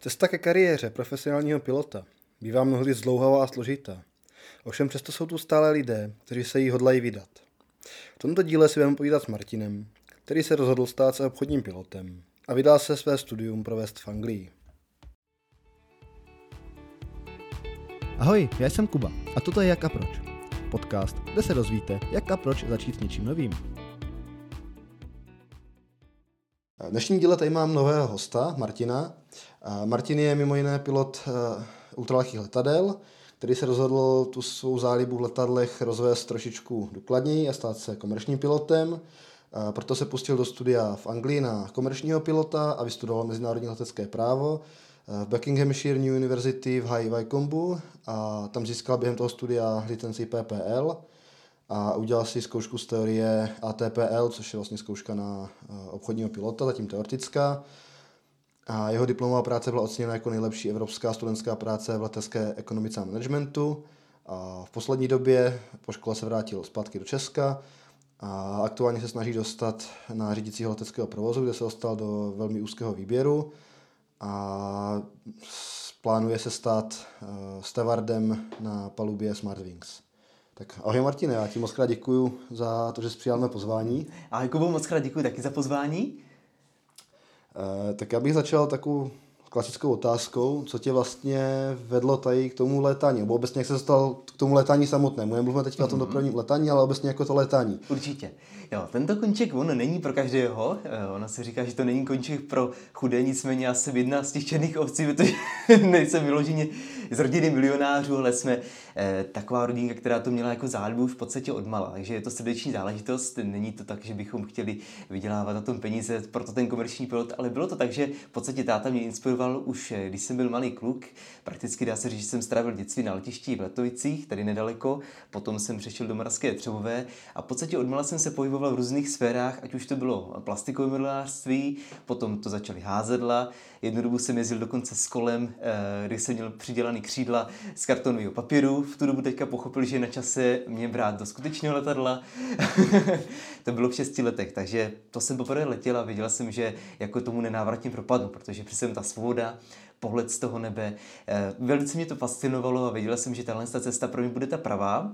Cesta ke kariéře profesionálního pilota bývá mnohdy zdlouhavá a složitá. Ovšem přesto jsou tu stále lidé, kteří se jí hodlají vydat. V tomto díle si budeme povídat s Martinem, který se rozhodl stát se obchodním pilotem a vydal se své studium provést v Anglii. Ahoj, já jsem Kuba a toto je Jak a proč. Podcast, kde se dozvíte, jak a proč začít s něčím novým. V dnešním díle tady mám nového hosta, Martina. Martin je mimo jiné pilot eh, ultralehkých letadel, který se rozhodl tu svou zálibu v letadlech rozvést trošičku důkladněji a stát se komerčním pilotem. Proto se pustil do studia v Anglii na komerčního pilota a vystudoval mezinárodní letecké právo eh, v Buckinghamshire New University v High Wycombe a tam získal během toho studia licenci PPL a udělal si zkoušku z teorie ATPL, což je vlastně zkouška na eh, obchodního pilota, zatím teoretická. A jeho diplomová práce byla oceněna jako nejlepší evropská studentská práce v letecké ekonomice a managementu. A v poslední době po škole se vrátil zpátky do Česka a aktuálně se snaží dostat na řídícího leteckého provozu, kde se dostal do velmi úzkého výběru a plánuje se stát uh, stevardem na palubě Smartwings. Tak ahoj Martine, já ti moc krát děkuji za to, že jsi přijal mé pozvání. Ahoj Kubo, moc krát děkuji taky za pozvání. E, tak já bych začal takovou klasickou otázkou, co tě vlastně vedlo tady k tomu létání, nebo obecně jak se dostal k tomu létání samotnému. Nemluvíme teď mm-hmm. o tom mhm. dopravním letání, ale obecně jako to létání. Určitě. Jo, tento konček, on není pro každého. Eh, ono se říká, že to není konček pro chudé, nicméně já jsem jedna z těch černých ovcí, protože nejsem vyloženě z rodiny milionářů, ale jsme eh, taková rodinka, která to měla jako zálibu v podstatě odmala. Takže je to srdeční záležitost. Není to tak, že bychom chtěli vydělávat na tom peníze, proto ten komerční pilot, ale bylo to tak, že v podstatě táta mě inspiroval už, eh, když jsem byl malý kluk. Prakticky dá se říct, že jsem strávil dětství na letišti v Letovicích, tady nedaleko. Potom jsem přešel do Moravské Třebové a v podstatě odmala jsem se pohyboval v různých sférách, ať už to bylo plastikové modelářství, potom to začaly házedla. Jednu dobu jsem jezdil dokonce s kolem, eh, kdy jsem měl přidělaný křídla z kartonového papíru. V tu dobu teďka pochopil, že je na čase mě brát do skutečného letadla. to bylo v šesti letech, takže to jsem poprvé letěl a viděl jsem, že jako tomu nenávratně propadnu, protože přece ta svoboda, pohled z toho nebe. Eh, velice mě to fascinovalo a věděla jsem, že tahle cesta pro mě bude ta pravá.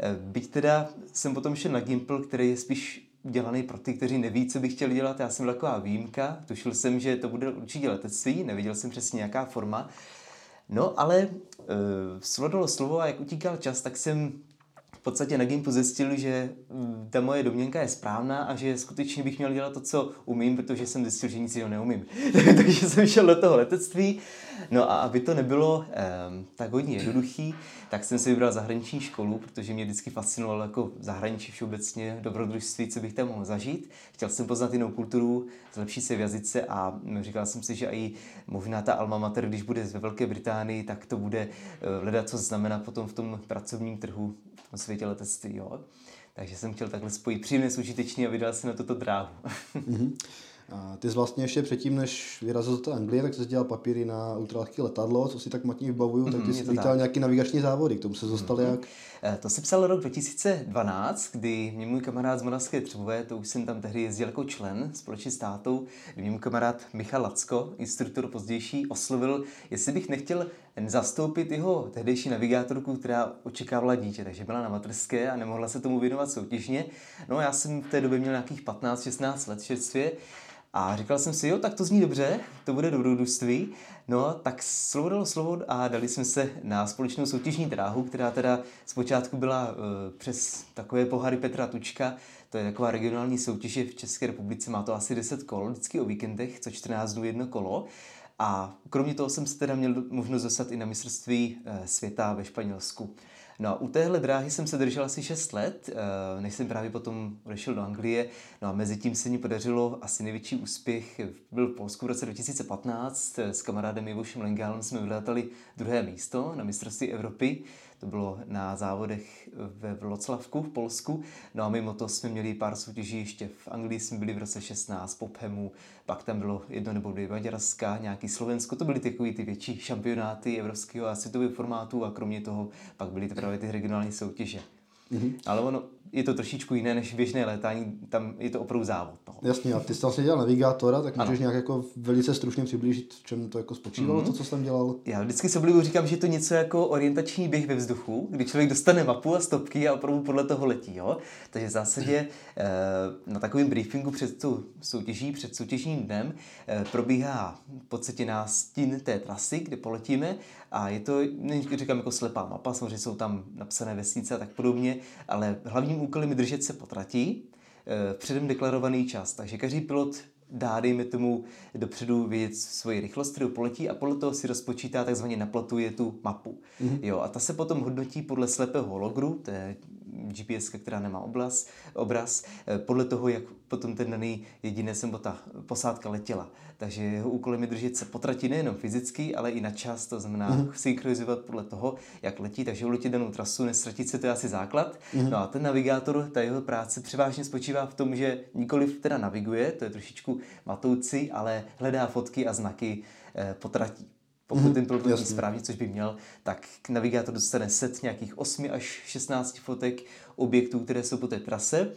Eh, byť teda jsem potom šel na Gimple, který je spíš dělaný pro ty, kteří neví, co bych chtěl dělat. Já jsem taková výjimka, tušil jsem, že to bude určitě letectví, neviděl jsem přesně nějaká forma. No, ale e, slovo slovo a jak utíkal čas, tak jsem podstatě na Gimpu zjistil, že mm, ta moje domněnka je správná a že skutečně bych měl dělat to, co umím, protože jsem zjistil, že nic jiného neumím. Takže jsem šel do toho letectví. No a aby to nebylo um, tak hodně jednoduchý, tak jsem si vybral zahraniční školu, protože mě vždycky fascinovalo jako zahraničí všeobecně, dobrodružství, co bych tam mohl zažít. Chtěl jsem poznat jinou kulturu, zlepšit se v jazyce a říkal jsem si, že i možná ta alma mater, když bude ve Velké Británii, tak to bude eh, hledat, co znamená potom v tom pracovním trhu v tom světě letectví. Jo? Takže jsem chtěl takhle spojit příjemné s užitečný a vydal se na toto dráhu. mm-hmm. A ty jsi vlastně ještě předtím, než vyrazil do Anglie, tak jsi dělal papíry na ultralehké letadlo, co si tak matně vybavuju, tak ty jsi lítal nějaký navigační závody, k tomu se dostal mm. jak? Eh, to se psal rok 2012, kdy mě můj kamarád z Moravské Třebové, to už jsem tam tehdy jezdil jako člen společně s tátou, kdy mě můj kamarád Michal Lacko, instruktor pozdější, oslovil, jestli bych nechtěl zastoupit jeho tehdejší navigátorku, která očekávala dítě, takže byla na materské a nemohla se tomu věnovat soutěžně. No já jsem v té době měl nějakých 15-16 let čerstvě a říkal jsem si, jo, tak to zní dobře, to bude dobrodružství. No, tak slovo dalo slovo a dali jsme se na společnou soutěžní dráhu, která teda zpočátku byla uh, přes takové pohary Petra Tučka, to je taková regionální soutěž v České republice, má to asi 10 kol, vždycky o víkendech, co 14 dnů jedno kolo. A kromě toho jsem se teda měl možnost dostat i na mistrovství uh, světa ve Španělsku. No a u téhle dráhy jsem se držel asi 6 let, eh, než jsem právě potom odešel do Anglie. No a mezi tím se mi podařilo asi největší úspěch. Byl v Polsku v roce 2015 s kamarádem Ivošem Lengálem jsme vylétali druhé místo na mistrovství Evropy. To bylo na závodech ve Vloclavku v Polsku. No a mimo to jsme měli pár soutěží ještě v Anglii, jsme byli v roce 16, Pophemu, pak tam bylo jedno nebo dvě Maďarska, nějaký Slovensko, to byly takový ty větší šampionáty evropského a světového formátu a kromě toho pak byly právě ty regionální soutěže. Mm-hmm. Ale ono, je to trošičku jiné než běžné létání, tam je to opravdu závod. No. Jasně, a ty jsi vlastně dělal navigátora, tak můžeš ano. nějak jako velice stručně přiblížit, v čem to jako spočívalo, mm-hmm. to, co jsem dělal? Já vždycky se oblivu říkám, že je to něco jako orientační běh ve vzduchu, kdy člověk dostane mapu a stopky a opravdu podle toho letí. Jo? Takže v zásadě eh, na takovém briefingu před tu soutěží, před soutěžním dnem eh, probíhá v podstatě nástin té trasy, kde poletíme a je to, říkám jako slepá mapa, samozřejmě jsou tam napsané vesnice a tak podobně, ale hlavním úkolem je držet se potratí, eh, předem deklarovaný čas. Takže každý pilot dá, dejme tomu, dopředu vědět svoji rychlost, kterou poletí a podle toho si rozpočítá, takzvaně naplatuje tu mapu. Mm-hmm. Jo, a ta se potom hodnotí podle slepého hologru, to je GPS, která nemá obraz, obraz, eh, podle toho, jak potom ten daný jedinec nebo ta posádka letěla. Takže jeho úkolem je držet se potratit nejenom fyzicky, ale i na čas, to znamená mm-hmm. synchronizovat podle toho, jak letí, takže uletět danou trasu, nestratit se, to je asi základ. Mm-hmm. No a ten navigátor, ta jeho práce převážně spočívá v tom, že nikoliv teda naviguje, to je trošičku matoucí, ale hledá fotky a znaky eh, potratí. Pokud mm-hmm, ten pilot vidí správně, což by měl, tak navigátor dostane set nějakých 8 až 16 fotek objektů, které jsou po té trase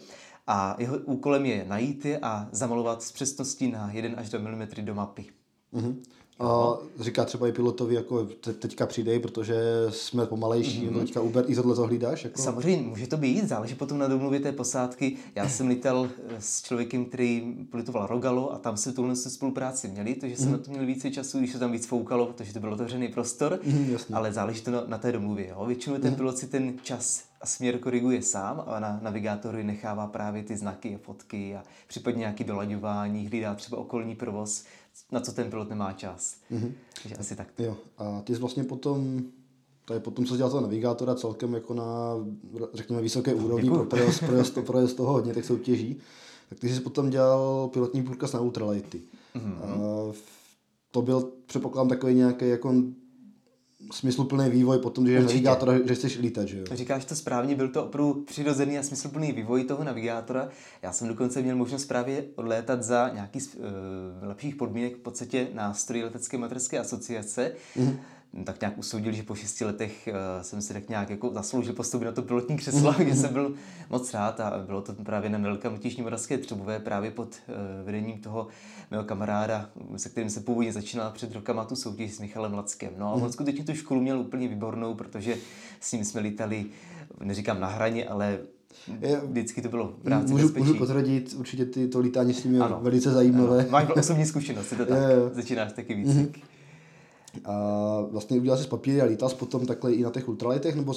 a jeho úkolem je najít je a zamalovat s přesností na 1 až 2 mm do mapy. Mm-hmm. A říká třeba i pilotovi, jako te, teďka přidej, protože jsme pomalejší, mm-hmm. teďka Uber i tohle to hlídáš? Jako? Samozřejmě, může to být, záleží potom na domluvě té posádky. Já jsem lítal eh, s člověkem, který pilitoval Rogalo a tam se tuhle spolupráci měli, takže jsem mm-hmm. na to měl více času, když se tam víc foukalo, protože to byl otevřený prostor, mm-hmm, ale záleží to na, na té domluvě. Jo? Většinou ten mm-hmm. pilot si ten čas a směr koriguje sám a na navigátory nechává právě ty znaky a fotky a případně nějaký dolaďování, hlídá třeba okolní provoz, na co ten pilot nemá čas. Mm-hmm. Takže asi tak. Jo. A ty jsi vlastně potom to je potom, co dělal toho navigátora celkem jako na, řekněme, vysoké úrovni pro projezd, projezd, projezd toho hodně těch soutěží. Tak ty jsi potom dělal pilotní průkaz na ultralighty. Mm-hmm. A to byl, předpokládám, takový nějaký jako smysluplný vývoj potom, když je navigátor, že chceš lítat, že jo? Říkáš to správně, byl to opravdu přirozený a smysluplný vývoj toho navigátora. Já jsem dokonce měl možnost právě odlétat za nějaký uh, lepších podmínek v podstatě nástroji letecké materské asociace. Mm-hmm tak nějak usoudil, že po šesti letech uh, jsem si tak nějak jako zasloužil postup na to pilotní křeslo, kde jsem byl moc rád a bylo to právě na Nelka Mutiční Moravské Třebové právě pod uh, vedením toho mého kamaráda, se kterým se původně začínal před rokama tu soutěž s Michalem Lackem. No a on mhm. skutečně tu školu měl úplně výbornou, protože s ním jsme lítali, neříkám na hraně, ale vždycky to bylo v rámci můžu, můžu potvrdit, určitě ty, to lítání s ním je ano, velice zajímavé. Ano. Máš osobní zkušenost, je to tak? Je, je. Začínáš taky víc. Mm-hmm. A vlastně udělal jsi z papíry a lítal potom takhle i na těch ultralitech, nebo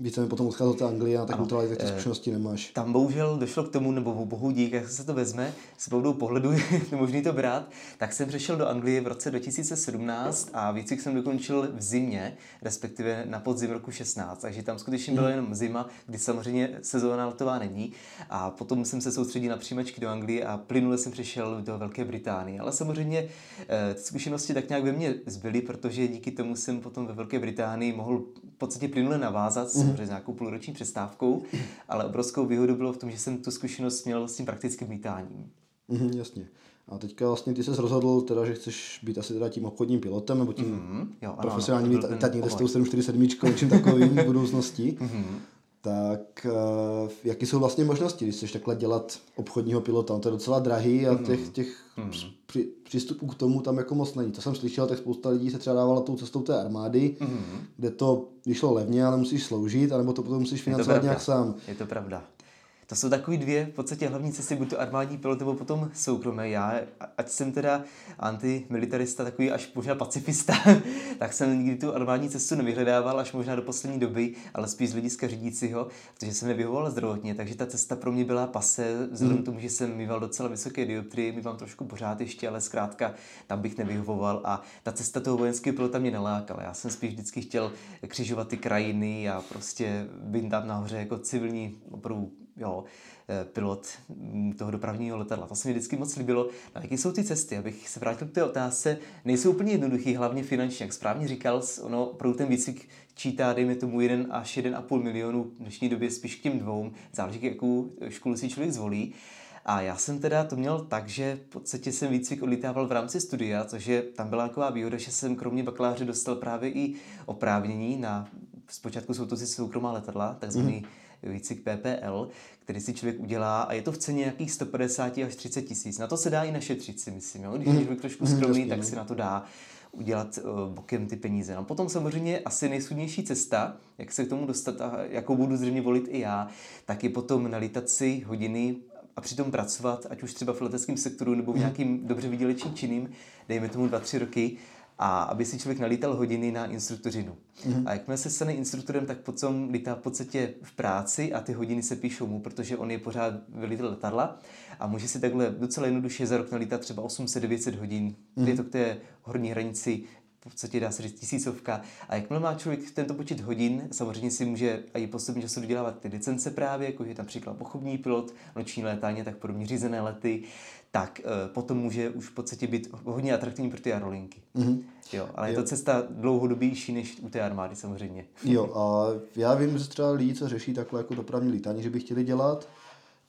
více mi potom odcházel do té Anglie a na těch ultralitech ty eh, zkušenosti nemáš? Tam bohužel došlo k tomu, nebo bohu dík, jak se to vezme, s pravdou pohledu je možný to brát, tak jsem přešel do Anglie v roce 2017 a výcvik jsem dokončil v zimě, respektive na podzim roku 16, takže tam skutečně byla jenom zima, kdy samozřejmě sezóna letová není. A potom jsem se soustředil na přijímačky do Anglie a plynule jsem přešel do Velké Británie, ale samozřejmě eh, ty zkušenosti tak nějak ve mně zbyly protože díky tomu jsem potom ve Velké Británii mohl v podstatě plynule navázat mm. s nějakou půlroční přestávkou, ale obrovskou výhodu bylo v tom, že jsem tu zkušenost měl s tím praktickým lítáním. Mm, jasně. A teďka vlastně ty jsi rozhodl, teda, že chceš být asi teda tím obchodním pilotem, nebo tím mm-hmm, jo, ano, profesionálním lítání s tou 747, čím takovým v budoucnosti. Mm-hmm tak uh, jaký jsou vlastně možnosti, když chceš takhle dělat obchodního pilota? On to je docela drahý a hmm. těch, těch mm. při, přístupů k tomu tam jako moc není. To jsem slyšel, tak spousta lidí se třeba dávala tou cestou té armády, mm. kde to vyšlo levně, ale musíš sloužit, anebo to potom musíš financovat nějak sám. Je to pravda. To jsou takový dvě v podstatě hlavní cesty, buď to armádní pilot, nebo potom soukromé. Já, ať jsem teda antimilitarista, takový až možná pacifista, tak jsem nikdy tu armádní cestu nevyhledával až možná do poslední doby, ale spíš z hlediska řídícího, protože jsem nevyhovoval zdravotně, takže ta cesta pro mě byla pase, vzhledem mm. tomu, že jsem mýval docela vysoké dioptrie, mývám trošku pořád ještě, ale zkrátka tam bych nevyhovoval a ta cesta toho vojenského pilota mě nelákala. Já jsem spíš vždycky chtěl křižovat ty krajiny a prostě být tam nahoře jako civilní opravdu jo, eh, pilot mm, toho dopravního letadla. To se mi vždycky moc líbilo. No, jaké jsou ty cesty? Abych se vrátil k té otázce, nejsou úplně jednoduchý, hlavně finančně. Jak správně říkal, ono pro ten výcvik čítá, dejme tomu 1 až 1,5 milionu, v dnešní době spíš k těm dvou, záleží, jakou školu si člověk zvolí. A já jsem teda to měl tak, že v podstatě jsem výcvik odlítával v rámci studia, což je, tam byla taková výhoda, že jsem kromě bakaláře dostal právě i oprávnění na, zpočátku jsou to si soukromá letadla, takzvaný mm výcvik PPL, který si člověk udělá a je to v ceně nějakých 150 až 30 tisíc. Na to se dá i našetřit si myslím. Jo? Když je člověk trošku skromný, tak si na to dá udělat uh, bokem ty peníze. No potom samozřejmě asi nejsudnější cesta, jak se k tomu dostat a jakou budu zřejmě volit i já, tak je potom nalítat si hodiny a přitom pracovat, ať už třeba v leteckém sektoru nebo v nějakým dobře vydělečným činným, dejme tomu 2-3 roky, a aby si člověk nalítal hodiny na instruktořinu. Mm-hmm. A jakmile se stane instruktorem, tak potom lítá v podstatě v práci a ty hodiny se píšou mu, protože on je pořád velitel letadla a může si takhle docela jednoduše za rok nalítat třeba 800-900 hodin. Mm-hmm. Je to k té horní hranici v podstatě dá se říct tisícovka. A jakmile má člověk tento počet hodin, samozřejmě si může i postupně času dodělávat ty licence právě, jako je například pochopní pilot, noční létání, tak podobně řízené lety, tak uh, potom může už v podstatě být hodně atraktivní pro ty aerolinky. Mm-hmm. Jo, ale jo. je to cesta dlouhodobější než u té armády samozřejmě. Jo, a já vím, že třeba lidi, co řeší takhle jako dopravní lítání, že by chtěli dělat,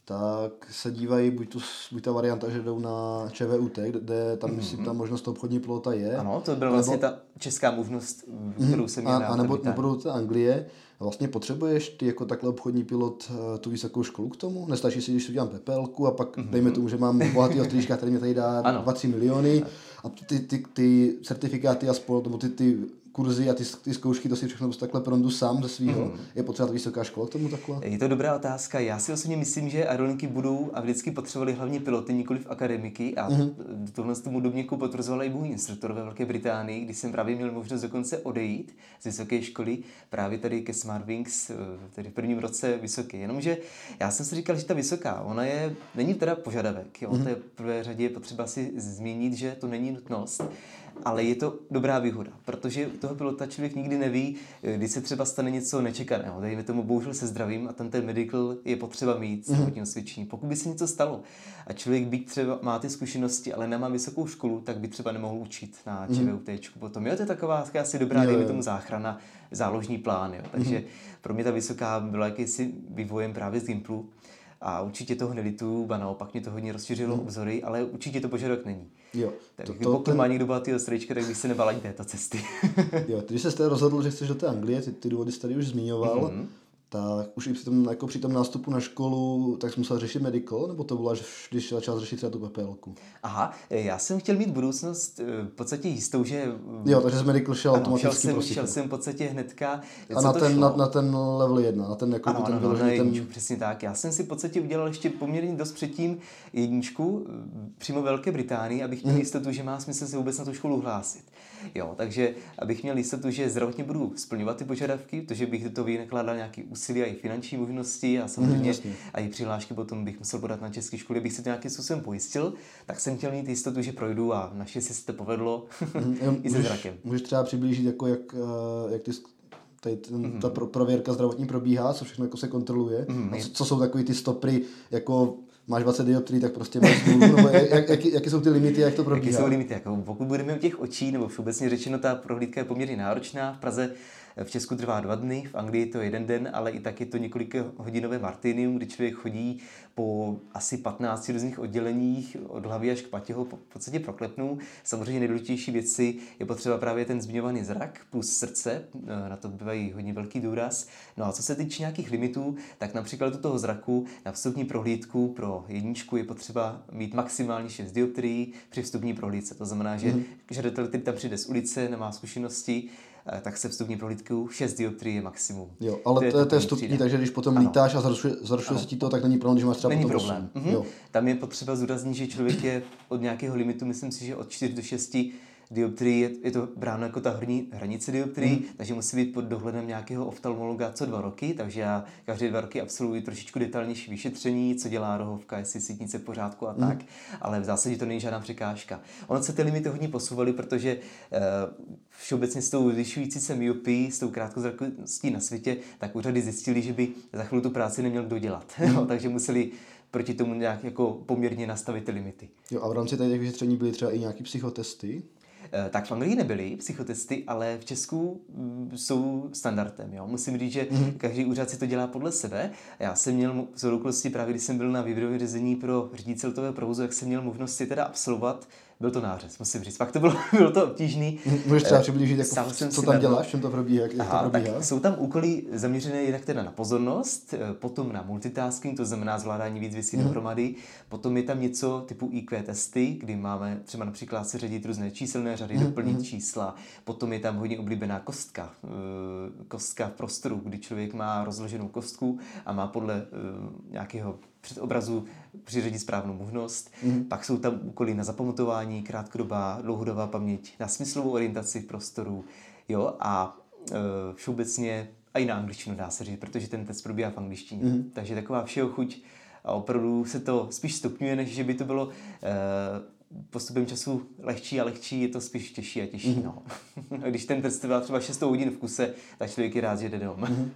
tak se dívají, buď, tu, buď ta varianta, že jdou na ČVUT, kde tam, mm-hmm. si ta možnost obchodní pilota je. Ano, to byla vlastně ta česká možnost, kterou mm, jsem měl. A, a nebo, nebo do té Anglie. Vlastně potřebuješ ty jako takhle obchodní pilot eh, tu vysokou školu k tomu? Nestačí si, když si udělám pepelku a pak mm-hmm. dejme tomu, že mám bohatý ostrýčka, který mi tady dá 2-3 miliony a ty, ty, ty certifikáty a spolu, nebo ty, ty kurzy a ty, ty zkoušky, to si všechno takhle prondu sám ze svého. Mm. Je potřeba vysoká škola k tomu takhle? Je to dobrá otázka. Já si osobně myslím, že aerolinky budou a vždycky potřebovali hlavně piloty, nikoli v akademiky. A mm. tohle z tomu dobníku potvrzovala i můj instruktor ve Velké Británii, kdy jsem právě měl možnost dokonce odejít z vysoké školy právě tady ke Smartwings, eh, tedy v prvním roce vysoké. Jenomže já jsem si říkal, že ta vysoká, ona je, není teda požadavek. Jo? Mm. To je v prvé řadě je potřeba si zmínit, že to není nutnost ale je to dobrá výhoda, protože toho pilota člověk nikdy neví, když se třeba stane něco nečekaného. Dejme tomu bohužel se zdravím a ten ten medical je potřeba mít mm-hmm. s osvědčení. Pokud by se něco stalo a člověk by třeba má ty zkušenosti, ale nemá vysokou školu, tak by třeba nemohl učit na ČVUT. Mm-hmm. Potom jo, to je taková asi dobrá, dejme tomu záchrana, záložní plán. Jo. Takže mm-hmm. pro mě ta vysoká byla jakýsi vývojem právě z Gimplu. A určitě toho nelituju, ba naopak mě to hodně rozšířilo obzory, ale určitě to požadavek není. Jo. Tak to, to, pokud ten... má někdo bohatý strejčka, tak bych se nebal ani této cesty. jo, když jsi rozhodl, že chceš do té Anglie, ty, ty důvody jsi tady už zmiňoval, mm-hmm tak už i při tom, jako při tom nástupu na školu, tak jsi musel řešit medical, nebo to bylo až když začal řešit třeba tu PPLku? Aha, já jsem chtěl mít budoucnost eh, v podstatě jistou, že... Jo, takže z medical šel ano, automaticky šel jsem, prostě. šel jsem v podstatě hnedka. A na ten, na, na, ten level 1, na ten jako ano, ten ano, na jedničku, ten... přesně tak. Já jsem si v podstatě udělal ještě poměrně dost předtím jedničku eh, přímo Velké Británii, abych měl mm. jistotu, že má smysl se vůbec na tu školu hlásit. Jo, takže abych měl jistotu, že zdravotně budu splňovat ty požadavky, protože bych do toho vynakládal nějaký úsilí a i finanční možnosti a samozřejmě mm, a i přihlášky potom bych musel podat na české školy, bych si to nějakým způsobem pojistil, tak jsem chtěl mít jistotu, že projdu a naštěstí se to povedlo mm, i se zrakem. Můžeš třeba přiblížit, jako jak, eh, jak ty tady ten, mm-hmm. ta pro, prověrka zdravotní probíhá, co všechno jako se kontroluje, mm-hmm. a co, co jsou takový ty stopry, jako máš 20 dioptrií, tak prostě máš důl, nebo jak, jak, jaké jsou ty limity, jak to probíhá? Jaké jsou limity, jako pokud budeme u těch očí, nebo všeobecně řečeno, ta prohlídka je poměrně náročná. V Praze v Česku trvá dva dny, v Anglii je to jeden den, ale i tak je to několik hodinové martinium, kdy člověk chodí po asi 15 různých odděleních od hlavy až k patě ho v podstatě proklepnou. Samozřejmě nejdůležitější věci je potřeba právě ten zmiňovaný zrak plus srdce, eh, na to bývají hodně velký důraz. No a co se týče nějakých limitů, tak například do toho zraku na vstupní prohlídku pro jedničku je potřeba mít maximálně 6 dioptrií při vstupní prohlídce. To znamená, že mm-hmm. žadatel, který tam přijde z ulice, nemá zkušenosti, tak se vstupní prohlídku 6 dioptrií je maximum. Jo, ale to je, to, to je vstupní, takže když potom ano. lítáš a zrušuje, zrušuje se ti to, tak není problém, když máš třeba není problém. Mhm. Jo. Tam je potřeba zúraznit, že člověk je od nějakého limitu, myslím si, že od 4 do 6 dioptrií je, je to bráno jako ta hrní, hranice dioptrií, mm. takže musí být pod dohledem nějakého oftalmologa co dva roky, takže já každé dva roky absolvuji trošičku detailnější vyšetření, co dělá rohovka, jestli sítnice v pořádku a mm. tak, ale v zásadě to není žádná překážka. Ono se ty limity hodně posouvaly, protože uh, všeobecně s tou zvyšující se myopii, s tou krátkozrakostí na světě, tak úřady zjistili, že by za chvíli tu práci neměl kdo dělat. Mm. takže museli proti tomu nějak jako poměrně nastavit ty limity. Jo, a v rámci těch vyšetření byly třeba i nějaké psychotesty? Eh, tak v Anglii nebyly psychotesty, ale v Česku mm, jsou standardem. Jo? Musím říct, že mm-hmm. každý úřad si to dělá podle sebe. Já jsem měl z právě, když jsem byl na výběrovém řízení pro řídící letového provozu, jak jsem měl možnost si teda absolvovat byl to nářez, musím říct. Fakt to bylo, bylo to obtížný. Můžeš třeba přiblížit, jako, co tam děláš, čem to probíhá, jak, Aha, to probíhá? Tak jsou tam úkoly zaměřené jednak teda na pozornost, eh, potom na multitasking, to znamená zvládání víc věcí mm. dohromady, potom je tam něco typu IQ testy, kdy máme třeba například se řadit různé číselné řady, mm. doplnit mm. čísla, potom je tam hodně oblíbená kostka, eh, kostka v prostoru, kdy člověk má rozloženou kostku a má podle nějakého před obrazu přiřadit správnou možnost. Mm. Pak jsou tam úkoly na zapamatování, krátkodobá, dlouhodobá paměť, na smyslovou orientaci v prostoru. Jo, a e, všeobecně a i na angličtinu dá se říct, protože ten test probíhá v angličtině. Mm. Takže taková všeho chuť a opravdu se to spíš stupňuje, než že by to bylo e, postupem času lehčí a lehčí, je to spíš těžší a těžší. Mm. No. Když ten test trvá třeba 6 hodin v kuse, tak člověk je rád, že jde dom. Mm.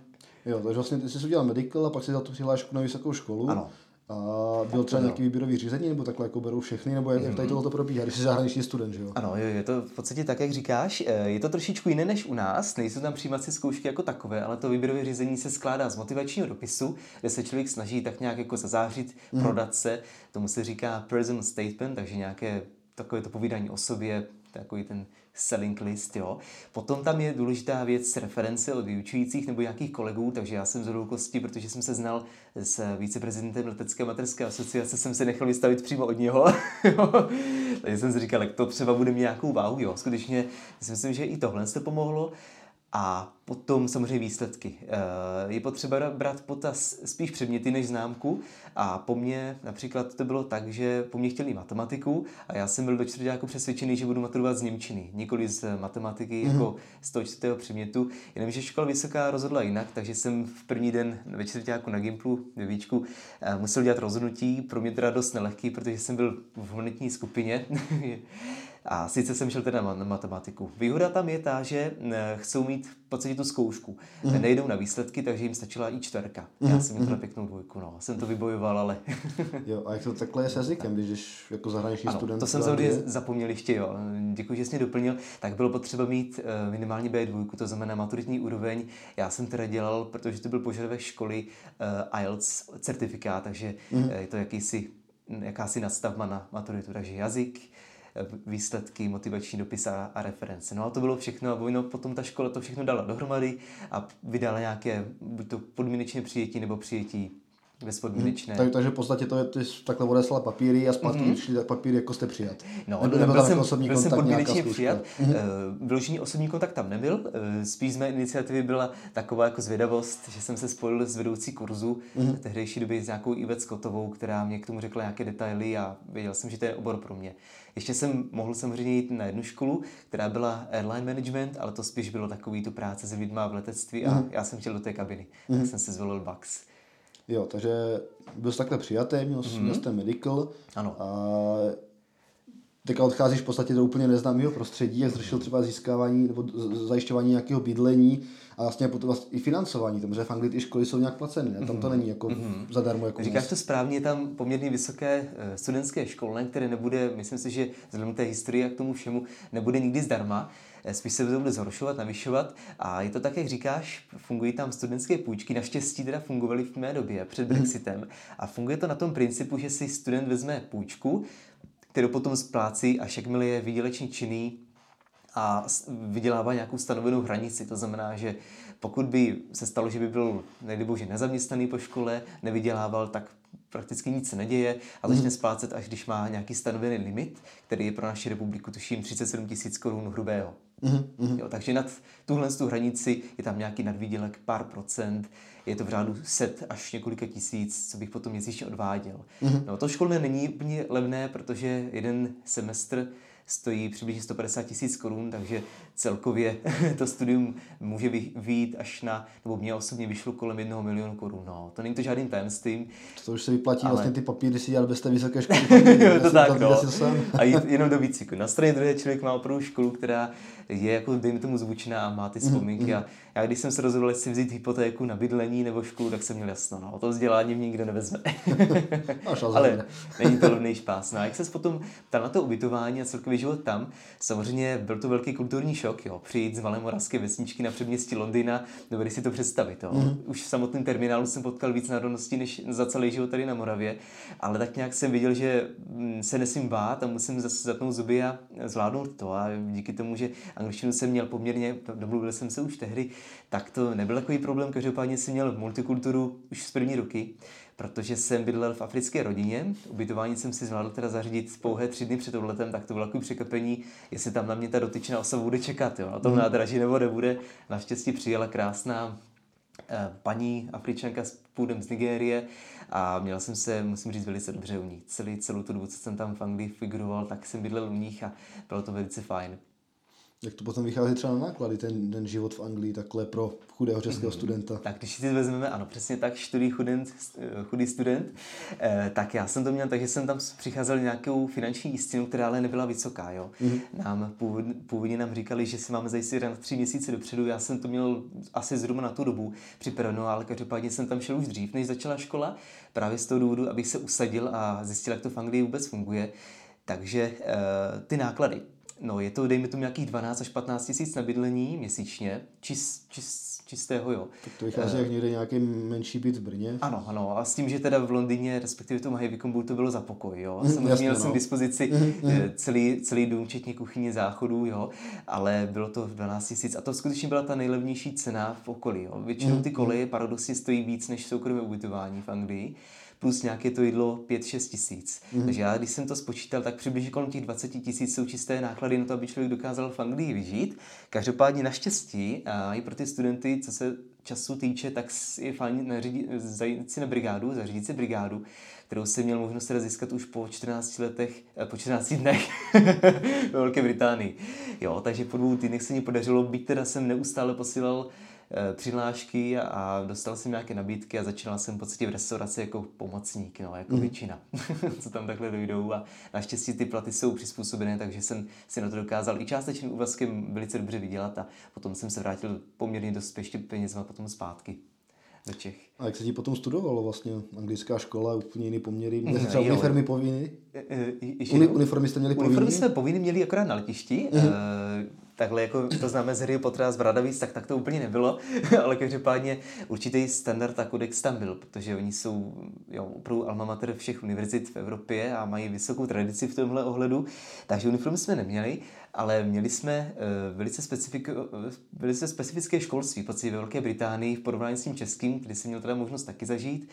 Jo, takže vlastně ty jsi udělal medical a pak si za tu přihlášku na vysokou školu. Ano. A byl třeba nějaký výběrový řízení, nebo takhle jako berou všechny, nebo jak, jak tady tohle probíhá, když jsi zahraniční student, že jo? Ano, jo, je to v podstatě tak, jak říkáš. Eh, je to trošičku jiné než u nás, nejsou tam přijímací zkoušky jako takové, ale to výběrové řízení se skládá z motivačního dopisu, kde se člověk snaží tak nějak jako zazářit, mm. prodat se. Tomu se říká personal statement, takže nějaké takové to povídání o sobě, takový ten selling list, jo. Potom tam je důležitá věc reference od vyučujících nebo nějakých kolegů, takže já jsem z okolností, protože jsem se znal s viceprezidentem letecké materské asociace, jsem se nechal vystavit přímo od něho. takže jsem si říkal, jak to třeba bude mít nějakou váhu, jo. Skutečně si myslím, že i tohle se pomohlo. A potom samozřejmě výsledky. Eh, je potřeba brát potaz spíš předměty než známku a po mně například to bylo tak, že po mně chtěli matematiku a já jsem byl do čtvrtáku přesvědčený, že budu maturovat z Němčiny, nikoli z matematiky mm-hmm. jako z toho čtvrtého předmětu. Jenomže škola vysoká rozhodla jinak, takže jsem v první den ve čtvrtáku na Gimplu, ve Víčku, eh, musel dělat rozhodnutí, pro mě teda dost nelehký, protože jsem byl v monetní skupině. A sice jsem šel teda na matematiku. Výhoda tam je ta, že eh, chcou mít v podstatě tu zkoušku. Mm. Nejdou na výsledky, takže jim stačila i čtverka. Mm. Já jsem měl mm. pěknou dvojku, no. Jsem to vybojoval, ale... jo, a jak to takhle je s jazykem, když jsi jako zahraniční ano, student? to jsem samozřejmě zapomněl ještě, jo. Děkuji, že jsi mě doplnil. Tak bylo potřeba mít uh, minimálně B2, to znamená maturitní úroveň. Já jsem teda dělal, protože to byl požadavek školy, uh, IELTS certifikát, takže mm. uh, je to jakýsi jakási nadstavba na maturitu, takže jazyk, výsledky, motivační dopis a, a reference. No a to bylo všechno a no, potom ta škola to všechno dala dohromady a vydala nějaké buď to podmínečné přijetí nebo přijetí bezpodmínečné. Hmm. Tak, takže v podstatě to je, ty takhle odeslala papíry a zpátky mm-hmm. šli tak papíry, jako jste přijat. No, nebo, nebo byl, jsem, jako byl jsem podmínečně přijat. Mm-hmm. Vyložený osobní kontakt tam nebyl. Eh, spíš z mé iniciativy byla taková jako zvědavost, že jsem se spojil s vedoucí kurzu mm-hmm. tehdejší době s nějakou Ivet Skotovou, která mě k tomu řekla nějaké detaily a věděl jsem, že to je obor pro mě. Ještě jsem mohl samozřejmě jít na jednu školu, která byla airline management, ale to spíš bylo takový tu práce s lidmi v letectví a mm-hmm. já jsem chtěl do té kabiny, mm-hmm. tak mhm. jsem se zvolil Bax. Jo, takže byl jsi takhle přijatý, měl, mm-hmm. měl jste medical. Ano. A teďka odcházíš v podstatě do úplně neznámého prostředí, jak zřešil třeba získávání nebo zajišťování nějakého bydlení a vlastně potom vlastně i financování, protože v Anglii ty školy jsou nějak placeny, ne? tam to mhm. není jako mm-hmm. zadarmo. Jako Říkáš to správně, je tam poměrně vysoké eh, studentské školné, které nebude, myslím si, že vzhledem k té historii a k tomu všemu, nebude nikdy zdarma. Eh, spíš se to bude zhoršovat, navyšovat. A je to tak, jak říkáš, fungují tam studentské půjčky, naštěstí teda fungovaly v mé době před mhm. Brexitem. A funguje to na tom principu, že si student vezme půjčku, kterou potom splácí, až jakmile je výdělečně činný a vydělává nějakou stanovenou hranici. To znamená, že pokud by se stalo, že by byl, nejde bože, nezaměstnaný po škole, nevydělával, tak prakticky nic se neděje a začne mm. splácet, až když má nějaký stanovený limit, který je pro naši republiku, tuším, 37 tisíc korun hrubého. Mm. Jo, takže nad tuhle tu hranici je tam nějaký nadvýdělek pár procent, je to v řádu set až několika tisíc, co bych potom měsíčně odváděl. Mm. No, to školné není úplně levné, protože jeden semestr stojí přibližně 150 tisíc korun, takže celkově to studium může vyjít až na, nebo mě osobně vyšlo kolem jednoho milionu korun. No, to není to žádným tajemstvím. To už se vyplatí ale... vlastně ty papíry si dělat bez té vysoké školy. to tak, no. A jít jenom do výcviku. Na straně druhé člověk má opravdu školu, která je jako, dejme tomu, zvučná a má ty mhm, vzpomínky. Mm, mm. A já když jsem se rozhodl, jestli vzít hypotéku na bydlení nebo školu, tak jsem měl jasno. No, to vzdělání mě nikdo nevezme. Ale není to levný špás. No a jak se potom ptal na to ubytování a celkový život tam, samozřejmě byl to velký kulturní šok, šok, jo. Přijít z Malé moravské vesničky na předměstí Londýna, dovedli si to představit, jo. Mm-hmm. Už v samotném terminálu jsem potkal víc národností než za celý život tady na Moravě, ale tak nějak jsem viděl, že mm, se nesmím bát a musím zase zatnout zuby a zvládnout to. A díky tomu, že angličtinu jsem měl poměrně, domluvil jsem se už tehdy, tak to nebyl takový problém. Každopádně jsem měl multikulturu už z první roky protože jsem bydlel v africké rodině. Ubytování jsem si zvládl teda zařídit pouhé tři dny před odletem, tak to bylo takové překvapení, jestli tam na mě ta dotyčná osoba bude čekat, jo, na tom mm. nádraží nebo nebude. Naštěstí přijela krásná eh, paní Afričanka s půdem z Nigérie a měl jsem se, musím říct, velice dobře u ní. Celý, celou tu dobu, co jsem tam v Anglii figuroval, tak jsem bydlel u nich a bylo to velice fajn. Jak to potom vychází třeba na náklady, ten, ten život v Anglii takhle pro chudého českého mm-hmm. studenta? Tak když si vezmeme, ano, přesně tak, chudý, student, chudý student, eh, tak já jsem to měl takže jsem tam přicházel nějakou finanční jistinu, která ale nebyla vysoká. Jo. Mm-hmm. Nám původně, původně nám říkali, že si máme zajistit na tři měsíce dopředu, já jsem to měl asi zhruba na tu dobu připraveno, ale každopádně jsem tam šel už dřív, než začala škola, právě z toho důvodu, abych se usadil a zjistil, jak to v Anglii vůbec funguje. Takže eh, ty náklady. No, je to, dejme tomu, nějakých 12 až 15 tisíc na bydlení měsíčně, čist, čist, čistého, jo. Tak to vychází uh, jak někde nějaký menší byt v Brně. Ano, ano, a s tím, že teda v Londýně, respektive v tom High to bylo za pokoj, jo. Mm, Samozřejmě jasně, měl no. jsem k dispozici mm, celý, celý dům, včetně kuchyně, záchodů, jo, ale bylo to v 12 tisíc a to skutečně byla ta nejlevnější cena v okolí, jo. Většinou ty koleje paradoxně stojí víc než soukromé ubytování v Anglii plus nějaké to jídlo 5-6 tisíc. Mm. Takže já, když jsem to spočítal, tak přibližně kolem těch 20 tisíc jsou čisté náklady na to, aby člověk dokázal v Anglii vyžít. Každopádně naštěstí, a i pro ty studenty, co se času týče, tak je fajn zajít si na brigádu, zařídit si brigádu, kterou jsem měl možnost teda získat už po 14 letech, eh, po 14 dnech ve Velké Británii. Jo, takže po dvou týdnech se mi podařilo, být teda jsem neustále posílal Eh, přihlášky a dostal jsem nějaké nabídky a začínal jsem v podstatě v restauraci jako pomocník, no, jako mm. většina, co tam takhle dojdou a naštěstí ty platy jsou přizpůsobené, takže jsem si na to dokázal i částečným úvazkem velice dobře vydělat a potom jsem se vrátil poměrně dost ještě penězma potom zpátky do Čech. A jak se ti potom studovalo vlastně? Anglická škola, úplně jiný poměry. Měli třeba uniformy povinny? E, e, Uni, uniformy jste měli povinny? Uniformy jsme povinny měli akorát na letišti. Mm takhle jako to známe z Harry Pottera z Bradavíc, tak, tak to úplně nebylo, ale každopádně určitý standard a kodex tam byl, protože oni jsou jo, opravdu alma mater všech univerzit v Evropě a mají vysokou tradici v tomhle ohledu, takže uniformy jsme neměli, ale měli jsme uh, velice, specifik, uh, velice specifické školství, v ve Velké Británii v porovnání s tím českým, který jsem měl teda možnost taky zažít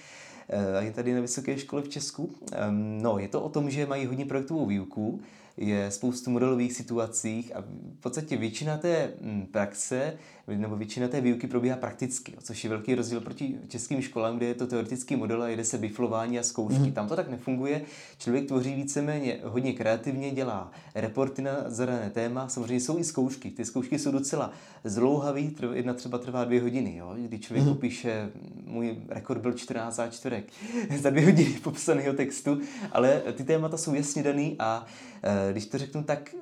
uh, je tady na vysoké škole v Česku. Um, no, je to o tom, že mají hodně projektovou výuku, je spoustu modelových situacích a v podstatě většina té mm, praxe nebo většina té výuky probíhá prakticky, což je velký rozdíl proti českým školám, kde je to teoretický model a jede se biflování a zkoušky. Mm. Tam to tak nefunguje. Člověk tvoří víceméně hodně kreativně, dělá reporty na zadané téma. Samozřejmě jsou i zkoušky. Ty zkoušky jsou docela zlouhavý, jedna třeba trvá dvě hodiny. Jo? Kdy člověk mm. popíše, můj rekord byl 14 a čtvrtek za dvě hodiny popsaného textu, ale ty témata jsou jasně daný a e, když to řeknu, tak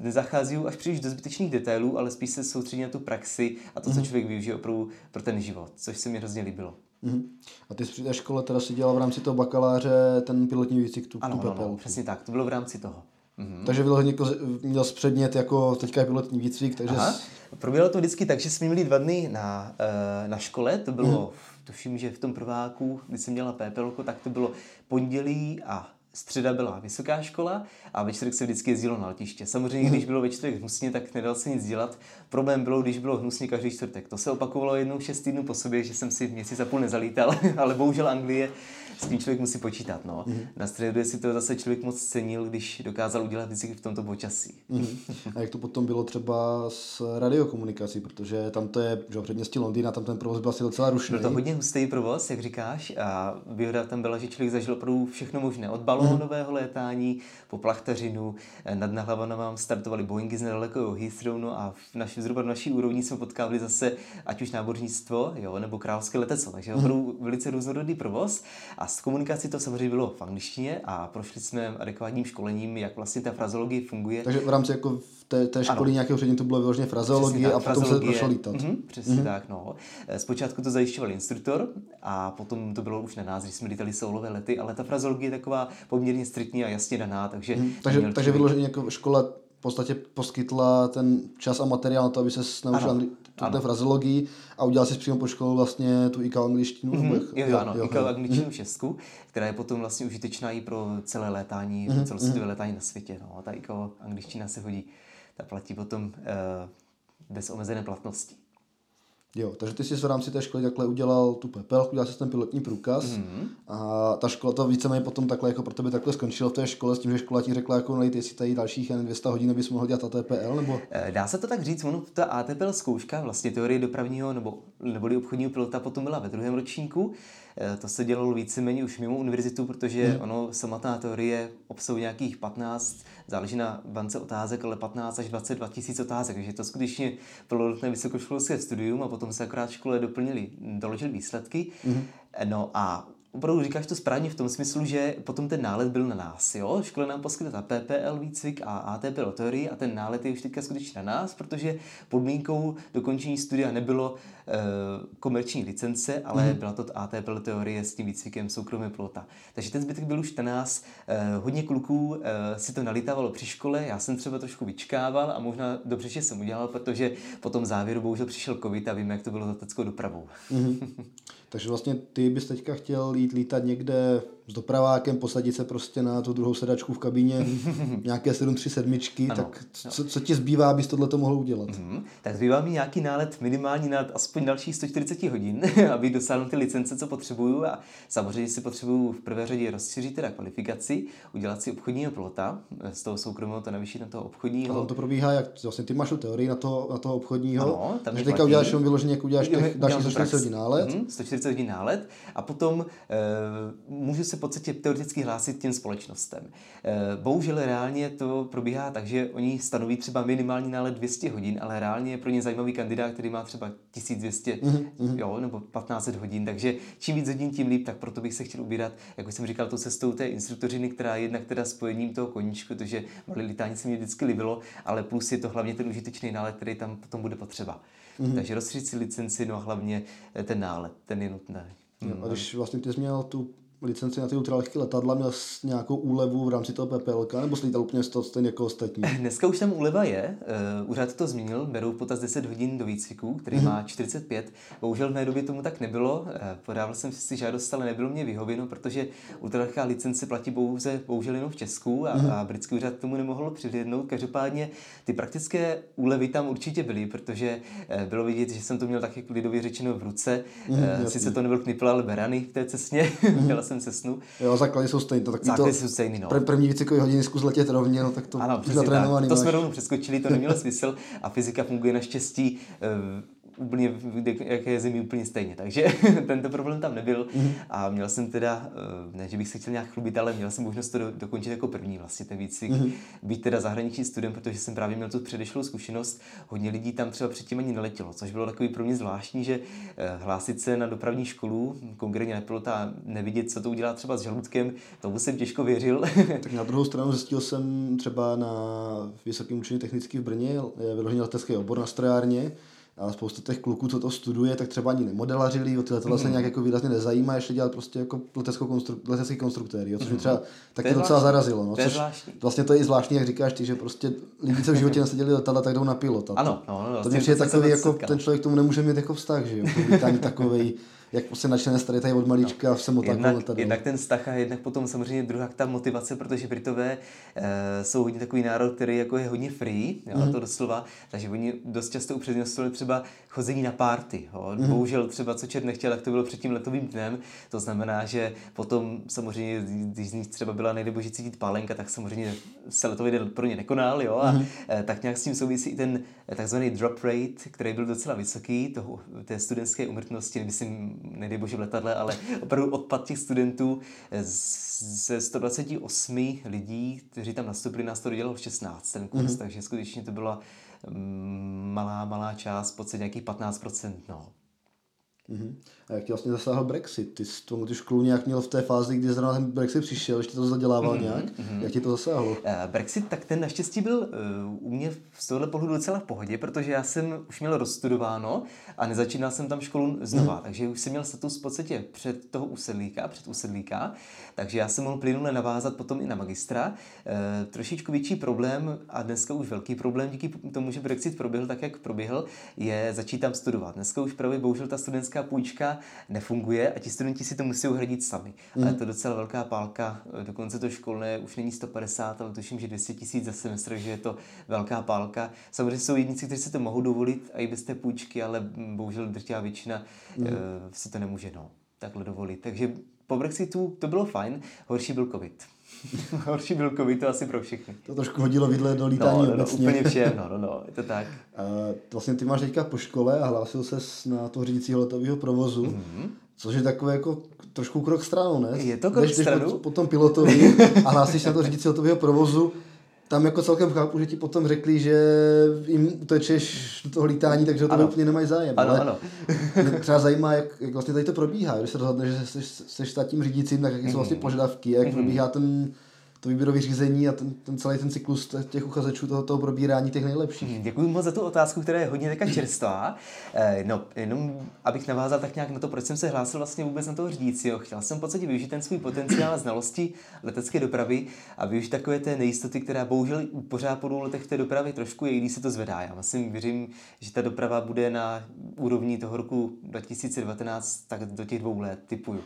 nezachází až příliš do zbytečných detailů, ale spíš se soustředí na tu praxi a to, co mm-hmm. člověk využije opravdu pro ten život, což se mi hrozně líbilo. Mm-hmm. A ty jsi při té škole teda si dělal v rámci toho bakaláře ten pilotní výcvik, tu, ano, tu ano, ano, přesně tak, to bylo v rámci toho. Mm-hmm. Takže vyloženě jako měl předmět jako teďka je pilotní výcvik, takže... Aha. Jsi... Proběhlo to vždycky tak, že jsme měli dva dny na, eh, na škole, to bylo, mm-hmm. Tuším, že v tom prváku, kdy jsem měla PPL, tak to bylo pondělí a středa byla vysoká škola a ve čtvrtek se vždycky jezdilo na letiště. Samozřejmě, když bylo ve čtvrtek hnusně, tak nedal se nic dělat. Problém bylo, když bylo hnusně každý čtvrtek. To se opakovalo jednou šest týdnů po sobě, že jsem si měsíc a půl nezalítal, ale bohužel Anglie s tím člověk musí počítat. No. Mm-hmm. Na středu si to zase člověk moc cenil, když dokázal udělat vždycky v tomto počasí. Mm-hmm. A jak to potom bylo třeba s radiokomunikací, protože tam to je že předměstí Londýna, tam ten provoz byl asi docela rušný. Byl to hodně hustý provoz, jak říkáš, a výhoda tam byla, že člověk zažil opravdu všechno možné. Od balónového mm-hmm. létání po plachtařinu, nad Nahlavana vám startovali Boeingy z nedalekého Heathrow, no a v naši, zhruba v naší úrovni jsme potkávali zase ať už nábořnictvo, jo, nebo královské letectvo, takže mm-hmm. opravdu velice různorodý provoz a s komunikací to samozřejmě bylo v angličtině a prošli jsme adekvátním školením, jak vlastně ta frazologie funguje. Takže v rámci jako v té, té školy ano. nějakého předmětu bylo vyloženě frazeologie tak, a potom se prošlo lítat. Mm-hmm, přesně mm-hmm. tak, no. Eh, zpočátku to zajišťoval instruktor a potom to bylo už na nás, když jsme lítali soulové lety, ale ta frazeologie je taková poměrně striktní a jasně daná, takže... Mm-hmm. Takže, takže vyloženě jako škola podstatě poskytla ten čas a materiál na to, aby se naučil tu frazeologii a udělal si přímo po škole vlastně tu IK angličtinu. Mm-hmm. Jo, jo, ano, jo, IK angličtinu v Česku, která je potom vlastně užitečná i pro celé létání, mm-hmm. celosvětové létání na světě. No. A ta IK angličtina se hodí, ta platí potom uh, bez omezené platnosti. Jo, takže ty jsi v rámci té školy takhle udělal tu PPL, udělal jsi ten pilotní průkaz mm-hmm. a ta škola to víceméně potom takhle jako pro tebe takhle skončilo v té škole s tím, že škola ti řekla, jako nejte si tady dalších 200 hodin, abys mohl dělat ATPL, nebo? Eh, dá se to tak říct, ono ta ATPL zkouška, vlastně teorie dopravního nebo, nebo obchodního pilota potom byla ve druhém ročníku, to se dělalo víceméně už mimo univerzitu, protože hmm. ono samotná teorie obsahuje nějakých 15, záleží na bance otázek, ale 15 až 22 tisíc otázek, takže to skutečně plnohodnotné vysokoškolské studium a potom se akorát škole doplnili, doložili výsledky. Hmm. No a opravdu říkáš to správně v tom smyslu, že potom ten nálet byl na nás. Jo? Škola nám poskytla PPL výcvik a ATP teorii a ten nálet je už teďka skutečně na nás, protože podmínkou dokončení studia nebylo e, komerční licence, ale mm. byla to ATP teorie s tím výcvikem soukromé pilota. Takže ten zbytek byl už na nás. E, hodně kluků e, si to nalitávalo při škole, já jsem třeba trošku vyčkával a možná dobře, že jsem udělal, protože po tom závěru bohužel přišel covid a vím, jak to bylo s leteckou dopravou. Mm. Takže vlastně ty bys teďka chtěl jít lítat někde s dopravákem, posadit se prostě na tu druhou sedačku v kabině, nějaké 737, ano, tak co, co ti zbývá, abys tohle to mohl udělat? Mm-hmm. Tak zbývá mi nějaký nálet, minimální nálet, aspoň dalších 140 hodin, aby dosáhl ty licence, co potřebuju a samozřejmě si potřebuju v prvé řadě rozšířit teda kvalifikaci, udělat si obchodního pilota, z toho soukromého to navýšit na toho obchodního. A tam to probíhá, jak vlastně ty máš tu teorii na toho, na toho obchodního, ano, tam že teďka uděláš jenom vyloženě, jak uděláš těch dalších 140 hodin nálet. Mm, 140 hodin nálet a potom e, můžu se podstatě teoreticky hlásit těm společnostem. Eh, bohužel reálně to probíhá tak, že oni stanoví třeba minimální nálet 200 hodin, ale reálně je pro ně zajímavý kandidát, který má třeba 1200 mm-hmm. jo, nebo 1500 hodin, takže čím víc hodin, tím líp, tak proto bych se chtěl ubírat, jako jsem říkal, tou cestou té instruktořiny, která je jednak teda spojením toho koníčku, protože malé litání se mi vždycky líbilo, ale plus je to hlavně ten užitečný nálet, který tam potom bude potřeba. Mm-hmm. Takže rozšířit si licenci, no a hlavně ten nálet, ten je nutný. Jo, a když vlastně ty jsi měl tu licenci na ty ultralehké letadla, měl nějakou úlevu v rámci toho PPLK, nebo jsi lítal úplně stejně jako ostatní? Dneska už tam úleva je, uh, úřad to změnil, berou potaz 10 hodin do výcviku, který mm-hmm. má 45. Bohužel v mé době tomu tak nebylo, uh, podával jsem si žádost, ale nebylo mě vyhověno, protože ultralehká licence platí pouze, bohužel jenom v Česku a, mm-hmm. a britský úřad tomu nemohl přihlédnout. Každopádně ty praktické úlevy tam určitě byly, protože uh, bylo vidět, že jsem to měl tak jako lidově řečeno v ruce. Mm-hmm, uh, sice to nebyl knipl, ale berany v té mm-hmm jsem se snu. Jo, základy jsou stejné. Tak základy to, jsou stejný, no. Pr- první výcvikové hodiny zkus letět rovně, no tak to ano, přesně tak. To jsme rovnou přeskočili, to nemělo smysl a fyzika funguje naštěstí úplně, jaké je zemi úplně stejně. Takže tento problém tam nebyl a měl jsem teda, eh, ne, že bych se chtěl nějak chlubit, ale měl jsem možnost to do, dokončit jako první vlastně ten výcvik, mm-hmm. být teda zahraniční student, protože jsem právě měl tu předešlou zkušenost. Hodně lidí tam třeba předtím ani neletělo, což bylo takový pro mě zvláštní, že eh, hlásit se na dopravní školu, konkrétně na pilota, nevidět, co to udělá třeba s žaludkem, tomu jsem těžko věřil. tak na druhou stranu zjistil jsem třeba na Vysokém učení technický v Brně, je vyložený letecký obor na strojárně, spousta těch kluků, co to studuje, tak třeba ani nemodelařili, o tyhle tohle se mhm. nějak jako výrazně nezajímá, ještě dělat prostě jako leteckou konstru, letecký konstruktér, jo, což mě mhm. třeba taky docela zarazilo. No, což vlastně to je i zvláštní, jak říkáš ty, že prostě lidi, co v životě neseděli letadla, tak jdou na pilota. Ano, no, no, to mě přijde takový, jako ten člověk tomu nemůže mít jako vztah, že jo, ani takový jak se načne starý tady od malička no. samotáku jednak, jednak ten vztah a jednak potom samozřejmě druhá ta motivace, protože Britové e, jsou hodně takový národ, který jako je hodně free, jo, mm-hmm. to doslova, takže oni dost často upřednostňovali třeba chození na párty. Mm-hmm. Bohužel třeba co čert nechtěl, tak to bylo před tím letovým dnem, to znamená, že potom samozřejmě, když z nich třeba byla nejde cítit pálenka, tak samozřejmě se letový den pro ně nekonal, jo, a mm-hmm. e, tak nějak s tím souvisí i ten takzvaný drop rate, který byl docela vysoký, toho, té studentské umrtnosti, myslím, nedej bože v letadle, ale opravdu odpad těch studentů ze 128 lidí, kteří tam nastoupili, nás to dodělalo v 16 ten kurz, mm-hmm. takže skutečně to byla mm, malá, malá část, v podstatě nějakých 15%, no. Mm-hmm. A jak ti vlastně zasáhl Brexit? Ty jsi tu, tu školu nějak měl v té fázi, kdy zrovna ten Brexit přišel, ještě to zadělával mm-hmm. nějak? Mm-hmm. Jak ti to zasáhlo? Uh, Brexit, tak ten naštěstí byl uh, u mě z tohohle pohledu docela v pohodě, protože já jsem už měl rozstudováno a nezačínal jsem tam školu znova, mm-hmm. takže už jsem měl status v podstatě před toho usedlíka, před usedlíka, takže já jsem mohl plynule navázat potom i na magistra. Uh, trošičku větší problém a dneska už velký problém díky tomu, že Brexit proběhl tak, jak proběhl, je začít tam studovat. Dneska už právě bohužel ta studentská půjčka nefunguje a ti studenti si to musí uhradit sami. Mm. Ale to je docela velká pálka. Dokonce to školné už není 150, ale tuším, že 200 tisíc za semestr, že je to velká pálka. Samozřejmě jsou jedníci, kteří si to mohou dovolit a i bez té půjčky, ale bohužel drtivá většina mm. uh, si to nemůže no, takhle dovolit. Takže po Brexitu to bylo fajn, horší byl covid. Horší byl covid, to asi pro všechny. To trošku hodilo vidle do lítání no, no, no, úplně všechno, no, no, je to tak. A vlastně ty máš teďka po škole a hlásil ses na to řídícího letového provozu, mm-hmm. což je takové jako trošku krok stranou, ne? Je to krok stranou? Po, po tom pilotovi a hlásíš na to řídící letového provozu, tam jako celkem chápu, že ti potom řekli, že jim utečeš do toho lítání, takže to úplně nemají zájem. Ano, ale ano. Třeba zajímá, jak, jak vlastně tady to probíhá. Když se rozhodne, že jsi, jsi státním řídícím, tak jaké jsou vlastně mhm. požadavky, jak mm-hmm. probíhá ten to výběrové řízení a ten, ten celý ten cyklus těch uchazečů toho, toho probírání těch nejlepších. Hmm, děkuji moc za tu otázku, která je hodně taká čerstvá. Eh, no, jenom abych navázal tak nějak na to, proč jsem se hlásil vlastně vůbec na toho řídícího. Chtěl jsem v podstatě využít ten svůj potenciál znalosti letecké dopravy a využít takové té nejistoty, která bohužel pořád po letech té dopravy trošku je, když se to zvedá. Já vlastně věřím, že ta doprava bude na úrovni toho roku 2019 tak do těch dvou let typuju.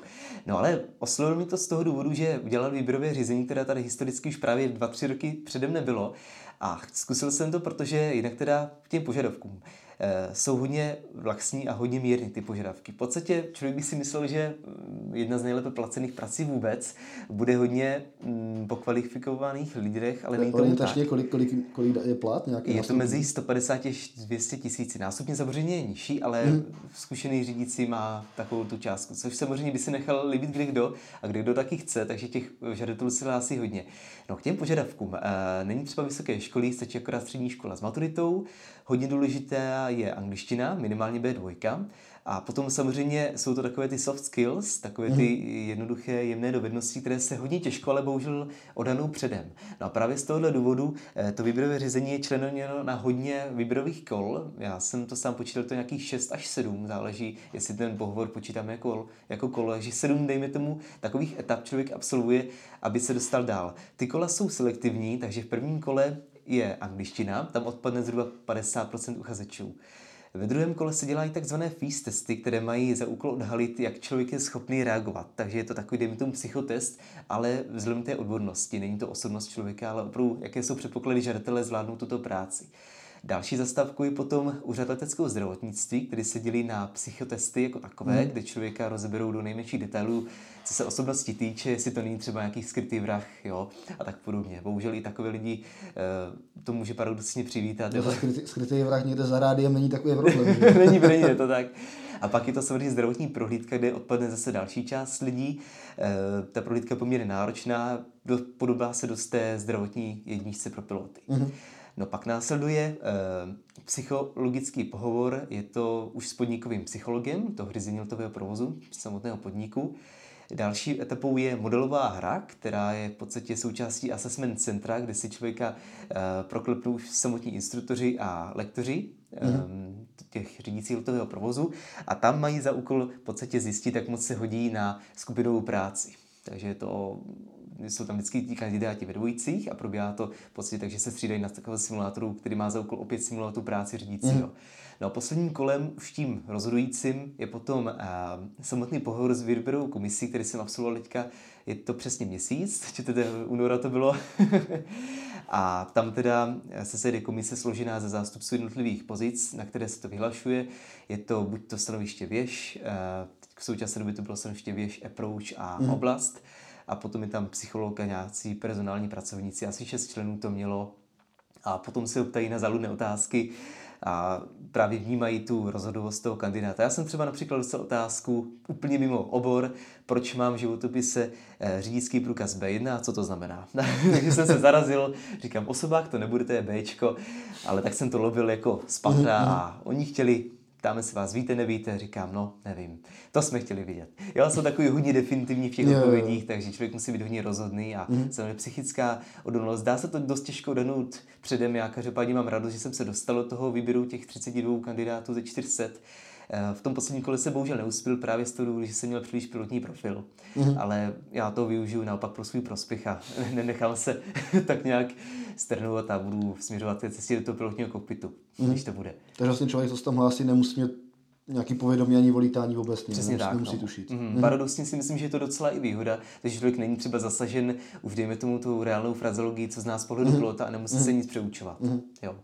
No ale oslovil mi to z toho důvodu, že udělal výběrové řízení, které tady historicky už právě dva, tři roky předem nebylo. A zkusil jsem to, protože jinak teda k těm požadavkům. Eh, jsou hodně laxní a hodně mírní ty požadavky. V podstatě člověk by si myslel, že mm, jedna z nejlépe placených prací vůbec bude hodně mm, po kvalifikovaných lidech, ale není to tak. Kolik, kolik, kolik je plat? Nějaký je to mezi 150 až 200 tisíci. Nástupně samozřejmě je nižší, ale hmm. zkušený řídící má takovou tu částku, což samozřejmě by si nechal líbit kde kdo a kde kdo taky chce, takže těch žadatelů se hlásí hodně. No k těm požadavkům. E, není třeba vysoké školy, stačí akorát střední škola s maturitou, Hodně důležitá je angličtina, minimálně B2. A potom samozřejmě jsou to takové ty soft skills, takové ty mhm. jednoduché, jemné dovednosti, které se hodně těžko, ale bohužel odanou předem. No a právě z tohohle důvodu eh, to výběrové řízení je členěno na hodně výběrových kol. Já jsem to sám počítal, to nějakých 6 až 7, záleží, jestli ten pohovor počítáme jako, jako kolo. Takže 7, dejme tomu, takových etap člověk absolvuje, aby se dostal dál. Ty kola jsou selektivní, takže v prvním kole je angličtina, tam odpadne zhruba 50% uchazečů. Ve druhém kole se dělají takzvané FEAST testy, které mají za úkol odhalit, jak člověk je schopný reagovat. Takže je to takový, dejme tomu, psychotest, ale vzhledem té odbornosti. Není to osobnost člověka, ale opravdu, jaké jsou předpoklady žadatele zvládnout tuto práci. Další zastávku je potom úřad leteckého zdravotnictví, který se dělí na psychotesty jako takové, hmm. kde člověka rozeberou do nejmenších detailů, co se osobnosti týče, jestli to není třeba nějaký skrytý vrah, jo, a tak podobně. Bohužel i takové lidi e, to může paradoxně přivítat. No, skrytý, skrytý vrah někde za rádiem není takový problém. není, není, je to tak. A pak je to samozřejmě zdravotní prohlídka, kde odpadne zase další část lidí. E, ta prohlídka je poměrně náročná, do, podobá se dost té zdravotní jedničce pro piloty. Mm-hmm. No pak následuje e, psychologický pohovor, je to už s podnikovým psychologem toho řízení letového provozu, samotného podniku. Další etapou je modelová hra, která je v podstatě součástí assessment centra, kde si člověka uh, proklepnou už samotní instruktoři a lektoři mm. těch řídících letového provozu a tam mají za úkol v podstatě zjistit, jak moc se hodí na skupinovou práci. Takže to jsou tam vždycky ti kandidáti ve dvojicích a probíhá to v podstatě tak, že se střídají na takovém simulátoru, který má za úkol opět simulovat tu práci řídícího. Mm. No a posledním kolem, už tím rozhodujícím, je potom uh, samotný pohovor s výběrovou komisí, který jsem absolvoval teďka, je to přesně měsíc, či teda února to bylo. a tam teda se sejde komise složená ze zástupců jednotlivých pozic, na které se to vyhlašuje. Je to buď to stanoviště věž, uh, v současné době to bylo věž, approach a mm. oblast a potom je tam psycholog a nějací personální pracovníci. Asi šest členů to mělo a potom se optají na záludné otázky a právě vnímají tu rozhodovost toho kandidáta. Já jsem třeba například dostal otázku úplně mimo obor, proč mám v životopise eh, řidičský průkaz B1 a co to znamená. Takže jsem se zarazil, říkám, osobák to nebude, to je Bčko, ale tak jsem to lovil jako z patra a oni chtěli ptáme se vás, víte, nevíte, říkám, no, nevím. To jsme chtěli vidět. Já jsem takový hodně definitivní v těch odpovědích, takže člověk musí být hodně rozhodný a mm. samozřejmě psychická odolnost. Dá se to dost těžko odhadnout předem. Já každopádně mám radost, že jsem se dostal do toho výběru těch 32 kandidátů ze 400. Eh, V tom posledním kole se bohužel neuspěl právě z toho důvodu, že jsem měl příliš pilotní profil. Mhm. Mm. Ale já to využiju naopak pro svůj prospěch a nenechám se tak nějak strhnout a budu směřovat té cestě do toho pilotního kokpitu, Mhm. mm. když to bude. Takže vlastně člověk, co se tam hlásí, nemusí mít nějaký povědomí ani o lítání obecně. Přesně nemusí, tak. nemusí no. tušit. Mm, paradoxně si myslím, že je to docela i výhoda, že člověk není třeba zasažen už dejme tomu tu reálnou frazeologii, co zná z pohledu Mhm. pilota a nemusí se nic přeučovat. Jo.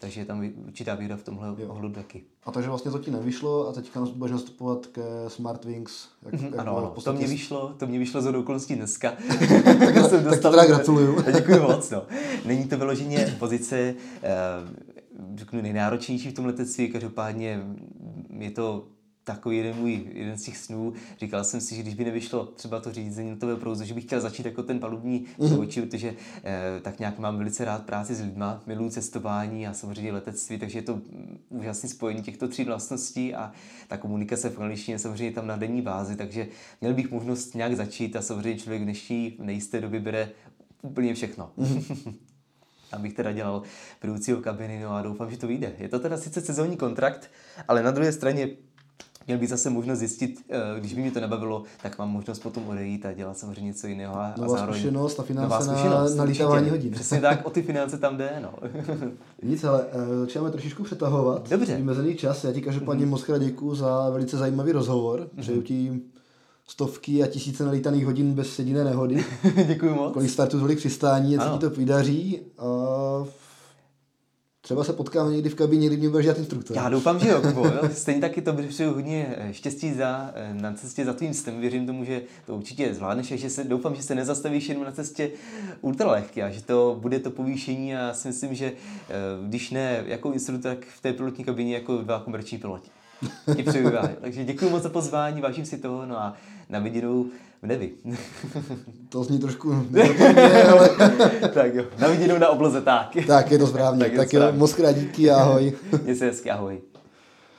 Takže je tam určitá výhoda v tomhle ohledu taky. A takže vlastně to ti nevyšlo a teďka budeš nastupovat ke Smartwings. Jak, jak Mhm, Ano, bylo ano, v to podstatě- mě vyšlo, to mě vyšlo z okolností dneska. tak, jsem tak dostal- to teda gratuluju. Děkuji moc, no. Není to vyloženě pozice, eh, řeknu, nejnáročnější v tom letectví, každopádně je to takový jeden můj, jeden z těch snů. Říkal jsem si, že když by nevyšlo třeba to řízení letového prouzu, že bych chtěl začít jako ten palubní mm-hmm. protože eh, tak nějak mám velice rád práci s lidma, miluji cestování a samozřejmě letectví, takže je to mm, úžasné spojení těchto tří vlastností a ta komunikace v angličtině je samozřejmě tam na denní bázi, takže měl bych možnost nějak začít a samozřejmě člověk v dnešní nejisté době bere úplně všechno. abych teda dělal vedoucího kabiny, no a doufám, že to vyjde. Je to teda sice sezónní kontrakt, ale na druhé straně měl bych zase možnost zjistit, eh, když by mě to nebavilo, tak mám možnost potom odejít a dělat samozřejmě něco jiného. A, Nová zároveň, zkušenost a finance nová na- zkušenost, na určitě. lítávání hodin. Přesně tak, o ty finance tam jde, no. Nic, ale eh, začínáme trošičku přetahovat. Dobře. Vymezený čas. Já ti každopádně mm-hmm. moc krát děkuju za velice zajímavý rozhovor. Mm-hmm. Přeju ti stovky a tisíce nalítaných hodin bez jediné nehody. Děkuji moc. Kolik startů, tolik přistání, ať se ti to vydaří. A třeba se potkáme někdy v kabině, kdy mě budeš dělat instruktor. Já doufám, že jo, Kubo, jo. Stejně taky to přeju hodně eh, štěstí za, eh, na cestě za tvým stem. Věřím tomu, že to určitě zvládneš a že se, doufám, že se nezastavíš jenom na cestě ultralehky a že to bude to povýšení a já si myslím, že eh, když ne jako instruktor, tak v té pilotní kabině jako dva komerční piloti. Ti přeju. Takže děkuji moc za pozvání, vážím si toho, no a na viděnou v nebi. To zní trošku negativně, ale tak jo, na viděnou na obloze, tak. tak je to správně. Tak je to tak jo, správně. moc krát díky, ahoj. Měj se hezky, ahoj.